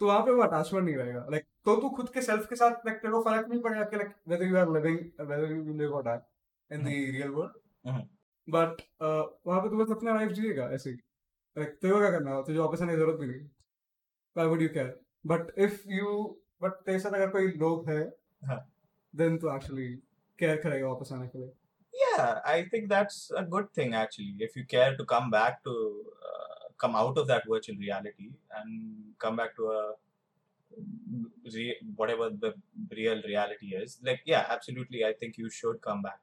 तो वहाँ पे वो अटैचमेंट नहीं रहेगा। लाइक तो तू खुद के सेल्फ के साथ लाइक तेरे को फ़र्क नहीं पड़ेगा कि like whether you are living whether you live और die in the real. World but वहाँ पे तू बस अपना लाइफ जिएगा ऐसे ही। लाइक तेरे को क्या करना है तुझे आने की ज़रूरत भी नहीं। Why would you care but if you but तेरे साथ अगर कोई लोग है हाँ. देन तू एक्चुअली केयर करेगा वापस आने के लिए। Yeah i think that's a good thing actually. If you care to come back to uh, come out of that virtual reality and come back to a re- whatever the real reality is like yeah absolutely i think you should come back.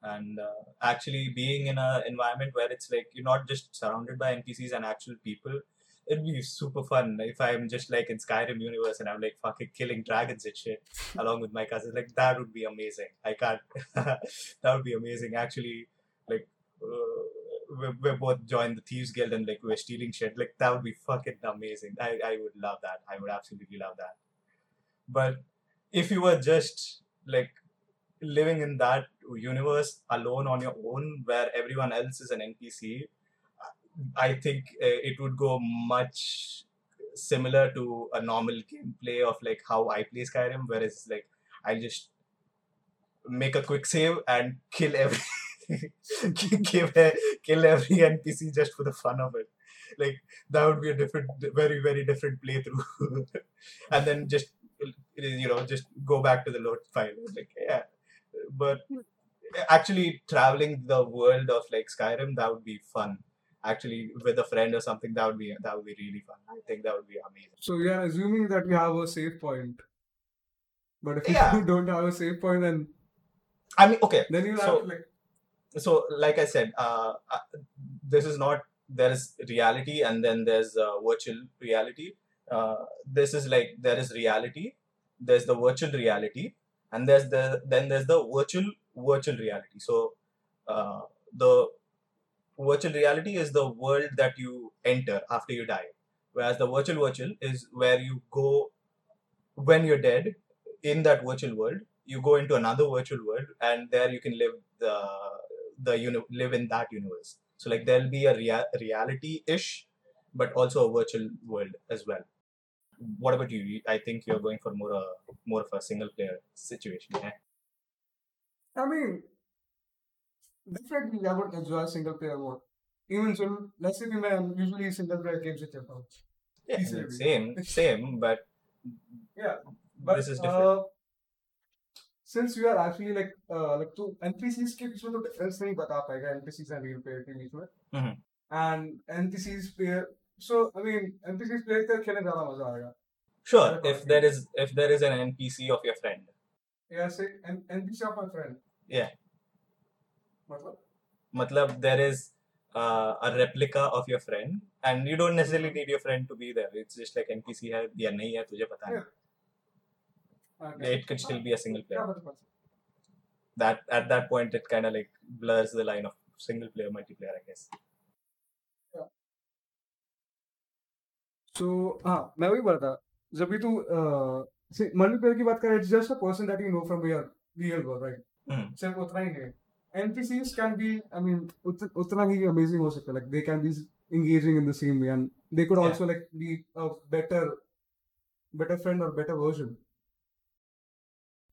And uh, actually being in an environment where it's like you're not just surrounded by npcs and actual people it'd be super fun if i'm just like in skyrim universe and i'm like fucking killing dragons and shit along with my cousins. Like that would be amazing. I can't that would be amazing. Actually like uh, we we both joined the thieves guild and like we're stealing shit. Like that would be fucking amazing. I i would love that. I would absolutely love that. But if you were just like living in that universe alone on your own where everyone else is an npc i think uh, it would go much similar to a normal gameplay of like how i play skyrim whereas like I'll just make a quick save and kill every kill, kill every npc just for the fun of it. Like that would be a different very very different playthrough. And then just you know just go back to the load file. Like yeah. But actually traveling the world of like skyrim that would be fun actually with a friend or something that would be that would be really fun i think that would be amazing So we are assuming that you have a save point. But if Yeah. you don't have a save point, then i mean okay then you So- like so like i said uh, uh, this is not there is reality and then there's uh, virtual reality uh, this is like there is reality there's the virtual reality and there's the then there's the virtual virtual reality so uh, the virtual reality is the world that you enter after you die. Whereas the virtual virtual is where you go when you're dead in that virtual world you go into another virtual world and there you can live the the uni- live in that universe. So like there'll be a rea- reality ish but also a virtual world as well. What about you? I think you're going for more a more of a single player situation yeah? I mean definitely I would enjoy single player more. Even so let's say कि मैं usually single player games ही खेलता हूँ. yeah I Easily. mean, same same but Yeah. But This is different. uh, since you are actually like uh, like तो NPCs के बीच में तो difference नहीं बता पाएगा NPCs and real player के बीच में. Mhm. And NPCs player so I mean NPCs player के खेलने ज्यादा मजा आएगा. sure Other if part there games. is if there is an npc of your friend Yeah, say N- NPC of my friend. Yeah. मतलब मतलब there is uh, a replica of your friend and you don't necessarily need your friend to be there it's just like npc है या नहीं है तुझे पता नहीं okay. it could still be a single player that at that point it kind of like blurs the line of single player multiplayer i guess सो हाँ मैं वही बोल रहा था जब भी तू मल्टीप्लेयर की बात कर it's just a person that you know from your real world right सिर्फ़ उतना ही है NPCs can be, I mean, utna amazing ho sakta. Like they can be engaging in the same way, and they could also yeah. like be a better, better friend or better version.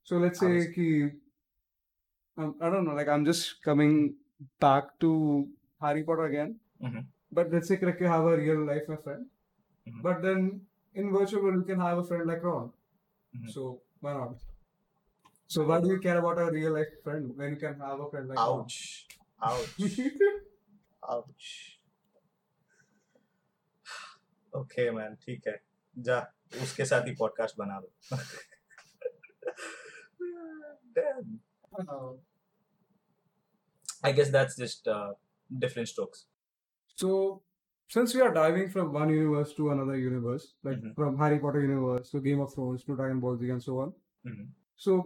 So let's say ki, um, I don't know. Like I'm just coming back to Harry Potter again. Mm-hmm. But let's say like you have a real life a friend, mm-hmm. but then in virtual world you can have a friend like Ron. Mm-hmm. So why not? so why do you care about a real life friend when you can have a friend like Ron? ouch, ouch, ouch. Okay, man, ठीक है जा उसके साथ ही podcast बना दो Damn. Uh, I guess that's just uh, different strokes. so since we are diving from one universe to another universe, like Mhm. from Harry Potter universe to Game of Thrones to Dragon Ball Z and so on. Mhm. So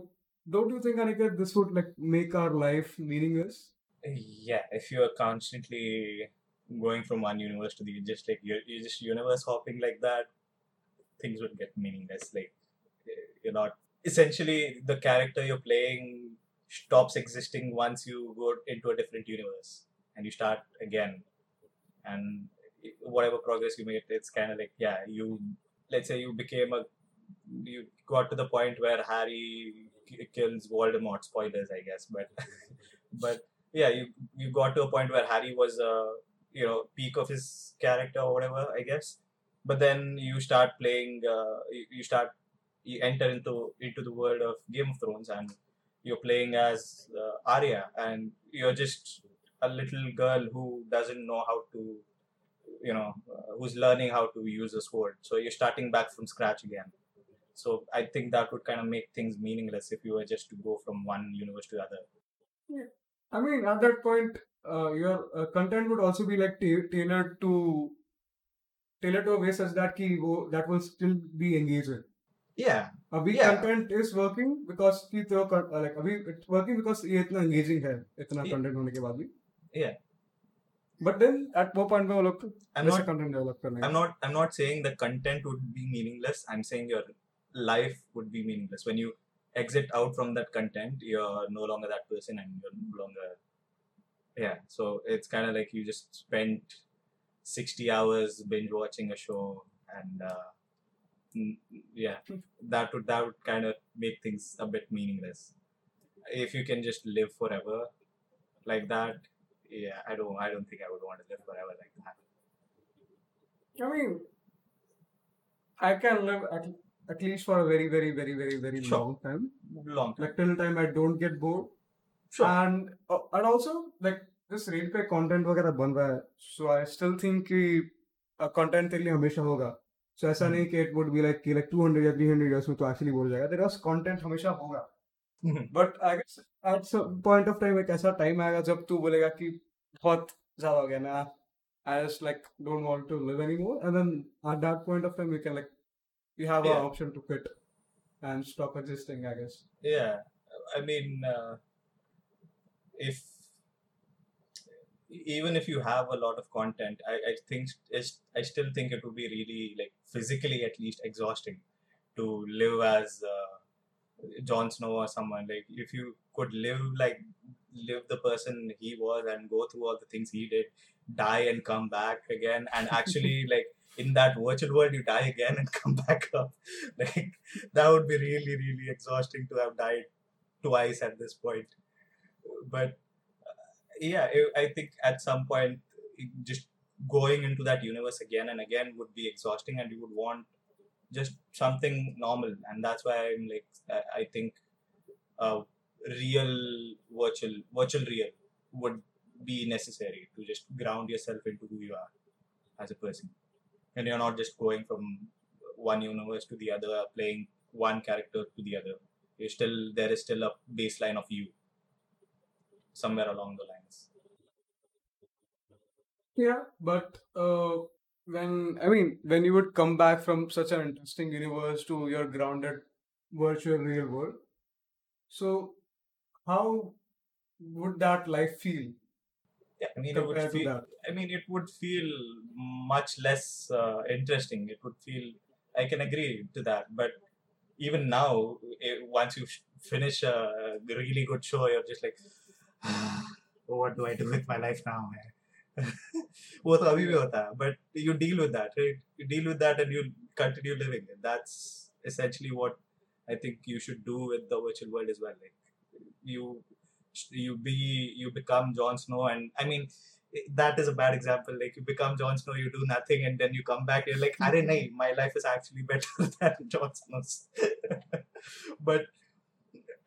don't you think, Aniket, this would like make our life meaningless? Yeah, if you're constantly going from one universe to the just like you're, you're just universe hopping like that, things would get meaningless. Like you're not essentially the character you're playing stops existing once you go into a different universe and you start again. And whatever progress you made, it's kind of like yeah, you let's say you became a you got to the point where Harry kills Voldemort. Spoilers, I guess, but but yeah, you you got to a point where Harry was uh you know peak of his character or whatever, I guess. But then you start playing, uh, you, you start you enter into into the world of Game of Thrones and you're playing as uh, Arya and you're just a little girl who doesn't know how to you know uh, who's learning how to use a sword so you're starting back from scratch again so i think that would kind of make things meaningless if you were just to go from one universe to the other I mean, at that point, uh, your uh, content would also be like ta- tailored to tailored to a way such that ki wo, that will still be engaging. yeah अभी Yeah. content is working because कि तो con- uh, like अभी it's working because ये इतना engaging है इतना Yeah. content होने के बाद भी Yeah. but then at वो point में वो लोग i'm वैसे not content develop करने i'm not i'm not saying the content would be meaningless i'm saying your life would be meaningless. When you exit out from that content you're no longer that person and you're no longer yeah. So it's kind of like you just spent 60 hours binge watching a show and uh, yeah. That would that would kind of make things a bit meaningless. If you can just live forever like that yeah i don't i don't think i would want to live forever like that. I mean I can live at, at least for a very very very very very Sure. long time. Long time. Like till time I don't get bored. Sure. And uh, and also like this reel पे content वगैरह बन रहा है so I still think कि content तेरे लिए हमेशा होगा। सो ऐसा हम्म। नहीं कि इट वुड बी लाइक कि लाइक 200 या 300 इयर्स में तो एक्चुअली बोल जाएगा। देयर वाज कंटेंट हमेशा होगा. But I guess at some point of time एक ऐसा टाइम आएगा जब तू बोलेगा कि बहुत ज़्यादा हो गया ना। I just like don't want to live anymore and then at that point of time you can like you have an Yeah. option to quit and stop existing i guess. Yeah, I mean, uh, if even if you have a lot of content, I, I think it's, I still think it would be really like physically at least exhausting to live as uh, Jon Snow or someone. Like if you could live like live the person he was and go through all the things he did, die and come back again, and actually like in that virtual world you die again and come back up, like that would be really really exhausting to have died twice at this point. But uh, yeah, I- think at some point just going into that universe again and again would be exhausting, and you would want just something normal, and that's why I'm like I, I think uh, real virtual virtual real would be necessary to just ground yourself into who you are as a person, and you're not just going from one universe to the other, playing one character to the other. You're still there is still a baseline of you somewhere along the lines. Yeah, but uh, when I mean, when you would come back from such an interesting universe to your grounded virtual real world, so how would that life feel? Yeah, I mean, it would compared to feel. that. I mean, it would feel much less uh, interesting. It would feel. I can agree to that, but even now, eh, once you sh- finish a really good show, you're just like, what do I do with my life now? man?" वो तो अभी भी होता है but you deal with that right you deal with that and you continue living it that's essentially what I think you should do with the virtual world as well like you you be you become Jon Snow, and I mean that is a bad example. Like you become Jon Snow, you do nothing, and then you come back. You're like, "Are nahi, my life is actually better than Jon Snow's." but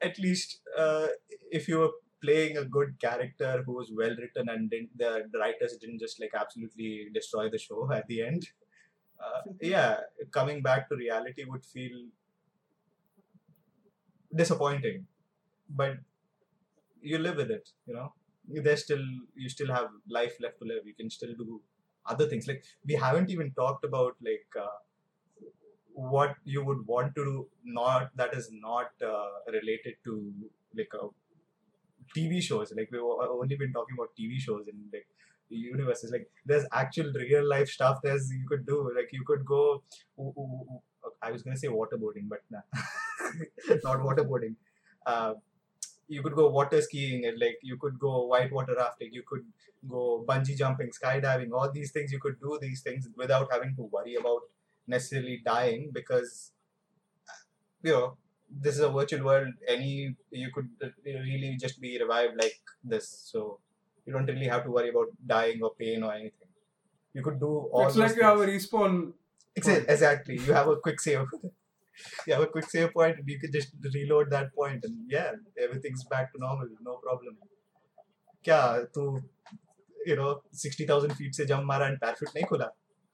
at least uh, if you were playing a good character who was well written and didn't, the writers didn't just like absolutely destroy the show at the end. Uh, yeah, coming back to reality would feel disappointing, but you live with it you know there's still you still have life left to live you can still do other things like we haven't even talked about like uh, what you would want to do not that is not uh, related to like a TV shows. Like we've only been talking about TV shows and like universes like there's actual real life stuff there's you could do. Like you could go. ooh, ooh, ooh, I was gonna say waterboarding, but nah, not waterboarding. You could go water skiing and like you could go whitewater rafting. You could go bungee jumping, skydiving. All these things you could do these things without having to worry about necessarily dying because you know this is a virtual world any you could really just be revived like this so you don't really have to worry about dying or pain or anything you could do all it's like you have a respawn. Exa- exactly you have a quick save you have a quick save point and you can just reload that point and yeah, everything's back to normal, no problem. क्या तू you know sixty thousand feet से jump मारा and parachute नहीं खुला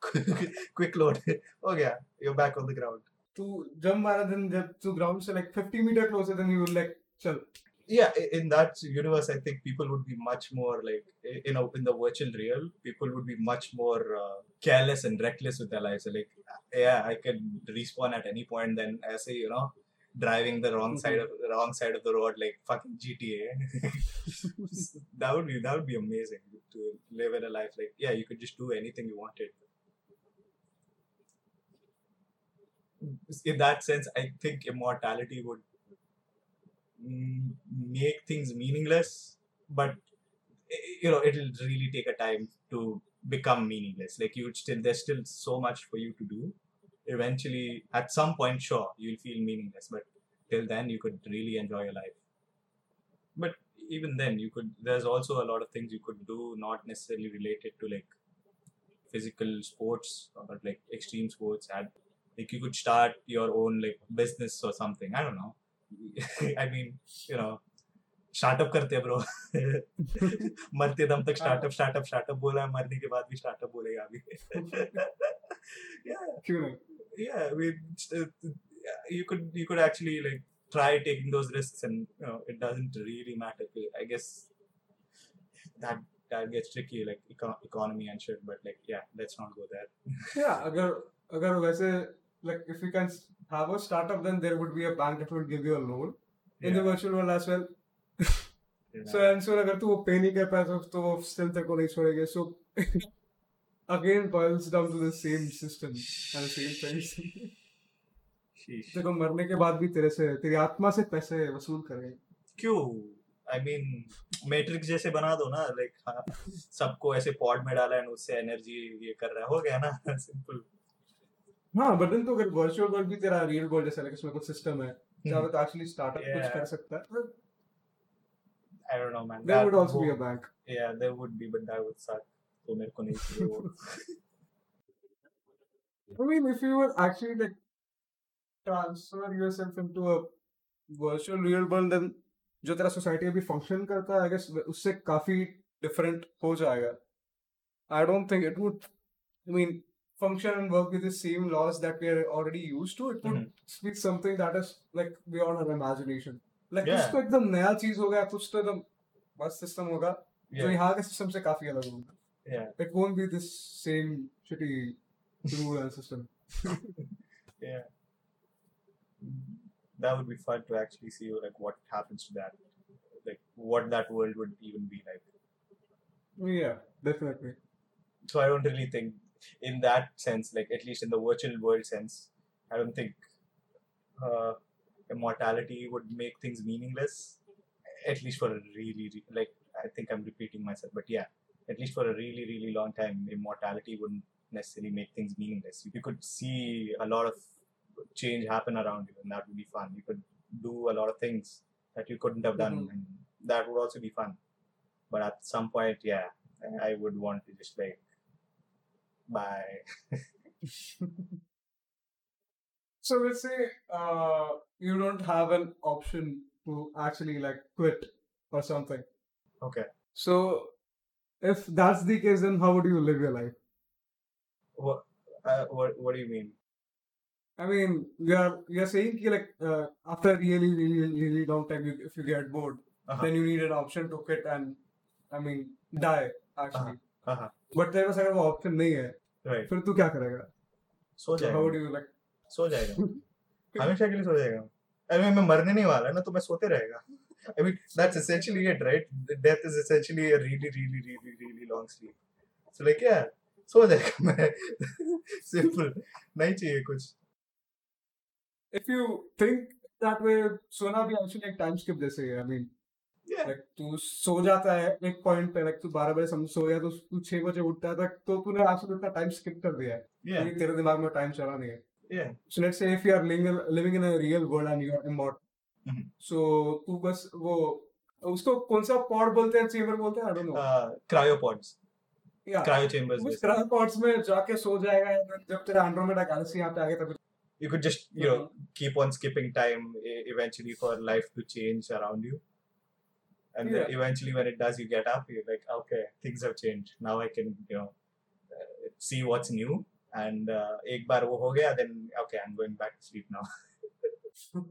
quick load हो गया you back on the ground तू jump मारा देन जब तू ग्राउंड से like 50 metre closer then you like चल yeah in that universe i think people would be much more like you know in the virtual real people would be much more uh, careless and reckless with their lives. So like yeah i can respawn at any point then i say you know driving the wrong side of the wrong side of the road like fucking gta that would be that would be amazing to live in a life like yeah you could just do anything you wanted. In that sense i think immortality would make things meaningless but you know it'll really take a time to become meaningless. Like you still there's still so much for you to do. Eventually at some point sure you'll feel meaningless but till then you could really enjoy your life. But even then you could there's also a lot of things you could do not necessarily related to like physical sports or like extreme sports. And like you could start your own like business or something. I don't know i mean you know startup करते हैं bro मरते दम तक startup startup startup बोला है मरने के बाद भी स्टार्टअप बोलेगा अभी yeah yeah I mean, uh, you could you could actually like try taking those risks and you know it doesn't really matter i guess that that gets tricky like eco- economy and shit but like yeah let's not go there yeah अगर अगर वैसे like if you can have a startup then there would be a bank that will give you a loan in the virtual world as well so? I'm sure अगर तू वो पे नहीं कर पाया तो तो वो still तेरे को नहीं छोड़ेंगे so again boils down to the same system and the same things. तेरे मरने के बाद भी तेरे से तेरी आत्मा से पैसे वसूल करेंगे क्यों आई मीन मैट्रिक्स जैसे बना दो ना लाइक सबको ऐसे पॉड में डाला एंड उससे एनर्जी ये कर रहा है हो गया ना सिंपल हाँ बट then तो अगर वर्चुअल वर्ल्ड भी तेरा रियल वर्ल्ड जैसा है इसमें कुछ सिस्टम है जहाँ पे तो एक्चुअली स्टार्टअप कुछ कर सकता है। I don't know man there would also be a bank yeah there would be but that would suck. तो मेरे को नहीं चाहिए वो. I mean, if you were actually like transfer yourself into a virtual real world, then जो तेरा society अभी function करता है आई गेस उससे काफ़ी डिफरेंट हो जाएगा। I don't think it would I mean function and work with the same laws that we are already used to it would Mhm. be something that is like beyond our imagination like Yeah. कुछ तो एकदम नया चीज होगा कुछ तो एकदम मस्त सिस्टम होगा जो yeah यहाँ के सिस्टम से काफी अलग होगा yeah it won't be this same shitty rule and system yeah that would be fun to actually see like what happens to that like what that world would even be like Yeah, definitely. So I don't really think, in that sense, like at least in the virtual world sense, I don't think uh, immortality would make things meaningless. At least for a really, re- like I think I'm repeating myself, but yeah, at least for a really, really long time, immortality wouldn't necessarily make things meaningless. You could see a lot of change happen around you, and that would be fun. You could do a lot of things that you couldn't have done, Mhm. and that would also be fun. But at some point, yeah, I would want to just like bye. So let's say uh, you don't have an option to actually like quit or something. Okay. So if that's the case, then how would you live your life? What? Uh, what? What do you mean? I mean, you're you're saying ki, like uh, after really really really long time, you, if you get bored, Uh-huh. then you need an option to quit and I mean die actually. Uh-huh. But तेरे पास अगर वो option नहीं है, Right. फिर तू क्या करेगा? सो So how would जाएगा. you like? सो जाएगा. हमेशा के लिए सो जाएगा. अरे मैं मरने नहीं वाला ना तो मैं सोते रहेगा. I mean that's essentially it, right? Death is essentially a really, really, really, really long sleep. So like yeah, सो जाएगा मैं. Simple. नहीं चाहिए कुछ. If you think that way, सोना भी actually एक time skip जैसे ही है. I mean, Yeah. like तू सो जाता है एक point पे like तू बारह बजे समझ सो गया तो तू छह बजे उठता है तक तो तूने actually उतना time skip कर दिया है. Yeah. ये तेरे दिमाग में time चला नहीं है. Yeah. So let's say if you are living, living in a real world and you are immortal. Mhm. So तू बस वो उसको कौन सा pod बोलते हैं chamber बोलते हैं don't know. Uh, cryopods. yeah. Cryo chambers. उस basically. cryopods में जाके सो जाएगा जब तेरा Andromeda galaxy यहाँ पे आ गया तब You could just you know keep on skipping time e- eventually for life to change around you. and yeah. then eventually when it does you get up you're like okay things have changed. Now i can you know uh, see what's new. And uh, ek bar wo ho gaya, then okay i'm going back to sleep now.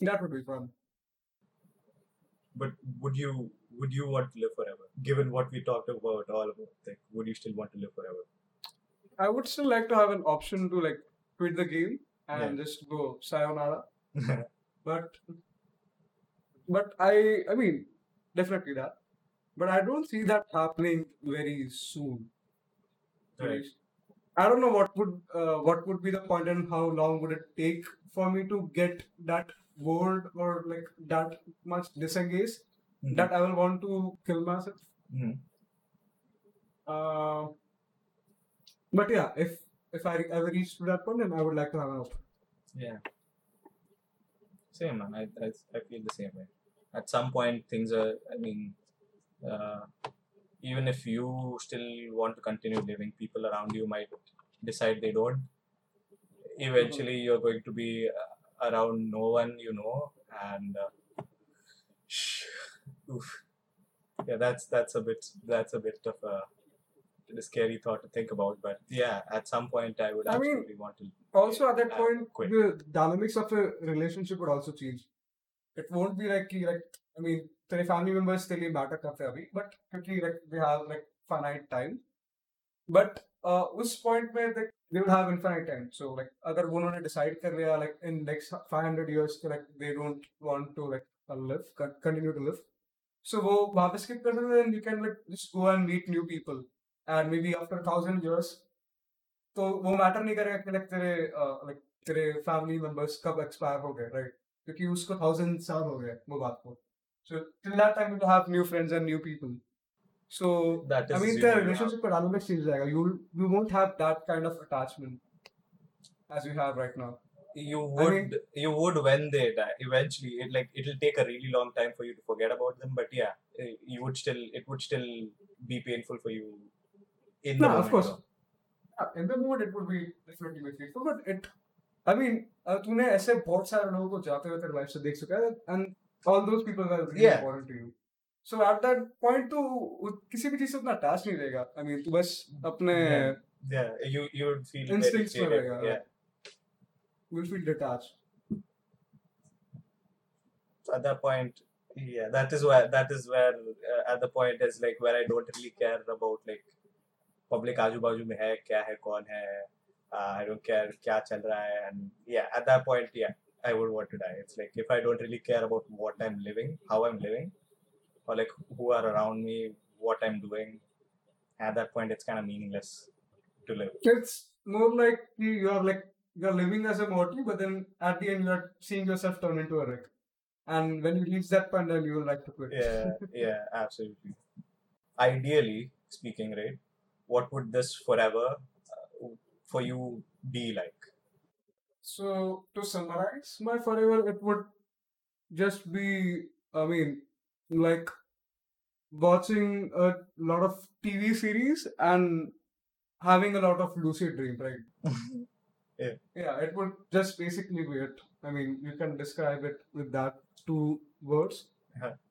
That would be fun. But would you would you want to live forever? Given what we talked about all about like would you still want to live forever? I would still like to have an option to like quit the game and yeah. just go sayonara. But but I I mean definitely that. But I don't see that happening very soon. Right. I don't know what would uh, what would be the point and how long would it take for me to get that bored or like that much disengaged Mhm. that I will want to kill myself. Mhm. Uh, but yeah, if if I ever reach to that point, then I would like to have an option. Yeah. Same man. I, I I feel the same way. At some point, things are. I mean, uh, even if you still want to continue living, people around you might decide they don't. Eventually, you're going to be uh, around no one you know, and uh, oof. yeah, that's that's a bit that's a bit of a, a scary thought to think about. But yeah, at some point, I would I mean, absolutely want to. Also, at that Uh, point, quit. the dynamics of a relationship would also change. it won't be like like, I mean, तेरे family members के लिए matter करते हैं अभी? But क्योंकि like they have like finite time but उस point में they they would have infinite time so like अगर उन्होंने डिसाइड कर लिया like in next 500 years like they don't want to like live continue to live so वो वापस skip कर सकते हैं you can like just go and meet new people and may be after 1000 years तो वो matter नहीं करेगा कि लाइक तेरे uh, लाइक तेरे फैमिली मेंबर्स कब एक्सपायर हो गए राइट क्योंकि उसको थाउजेंड साल हो गए वो बात को so till that time you have new friends and new people so That I is mean assuming तेरा you have- रिलेशनशिप का डायनामिक्स चेंज जाएगा you you won't have that kind of attachment as you have right now you I would mean- you would when they die eventually it like it'll take a really long time for you to forget about them but yeah eh, you would still it would still be painful for you in the No, of moment, course. though. Yeah, in the mood it would be definitely be faithful, but it, I mean, uh, तूने ऐसे बहुत सारे लोगों को जाते हुए तेरे life से देख चुका है all those people are really Yeah. important to you. So at that point तू किसी भी चीज़ से उतना attached नहीं रहेगा. I mean, तू बस अपने Yeah. you you would feel Instincts में रहेगा, yeah will feel detached. So at that point yeah that is where that is where uh, at the point is like where I don't really care about like public आजू बाजू में है क्या है कौन है uh, I don't care kya chal raha and yeah, at that point, yeah, I would want to die. It's like if I don't really care about what I'm living, how I'm living, or like who are around me, what I'm doing, at that point, it's kind of meaningless to live. It's more like you are like you're living as a mortal, but then at the end, you're seeing yourself turn into a wreck. And when you reach that point, then you will like to quit. Yeah, yeah, absolutely. Ideally speaking, right? What would this forever for you be like? So to summarize my forever, it would just be, I mean, like watching a lot of TV series and having a lot of lucid dream, right? Yeah. Yeah, it would just basically be it. I mean, you can describe it with that two words. हाँ.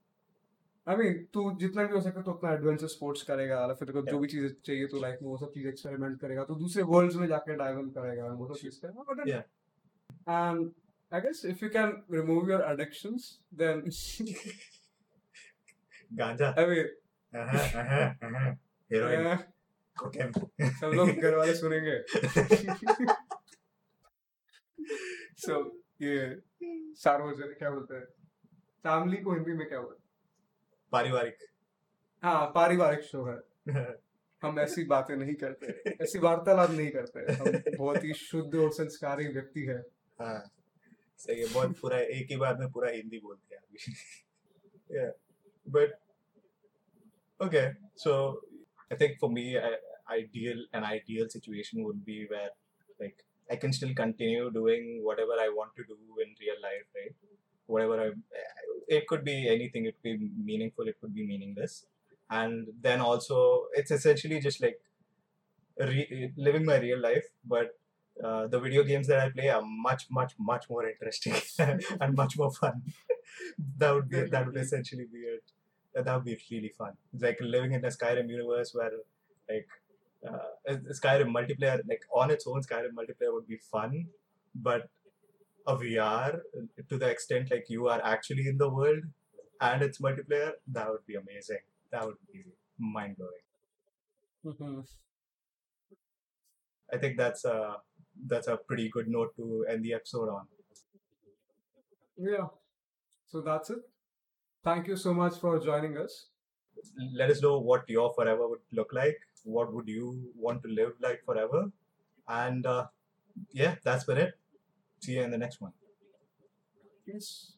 I mean, तू जितना भी हो सके तो उतना adventure sports करेगा और फिर जो भी चीज़ें चाहिए तो लाइफ में वो सब चीज़ एक्सपेरिमेंट करेगा तो दूसरे वर्ल्ड्स में जाके डाइव करेगा वो सब चीज़ करेगा। But you can remove your addictions, then Ganja, I mean, uh-huh, uh-huh, uh-huh. heroin, eh, cocaine. सब लोग घर वाले सुनेंगे। So ये सार्वजनिक क्या बोलते हैं? फैमिली को हिंदी में क्या बोलते हैं? पारिवारिक हाँ पारिवारिक शो है हम ऐसी बातें नहीं करते ऐसी वार्तालाप नहीं करते हम बहुत ही शुद्ध और संस्कारी व्यक्ति है हाँ सही है बहुत पूरा एक ही बार में पूरा हिंदी हैं अभी yeah but okay so I think for me I, ideal an ideal situation would be where like I can still continue doing whatever I want to do in real life right whatever I it could be anything it could be meaningful it could be meaningless and then also it's essentially just like re- living my real life but uh, the video games that I play are much, much, much more interesting and much more fun. that would be that would essentially be it. That would be really fun. It's like living in a Skyrim universe where, like, uh, Skyrim multiplayer, like on its own, Skyrim multiplayer would be fun, but a VR to the extent like you are actually in the world and it's multiplayer, that would be amazing. That would be mind blowing. I think that's a that's a pretty good note to end the episode on. Yeah. So that's it. Thank you so much for joining us. Let us know what your forever would look like. What would you want to live like forever? And uh, yeah, that's been it. See you in the next one. Peace.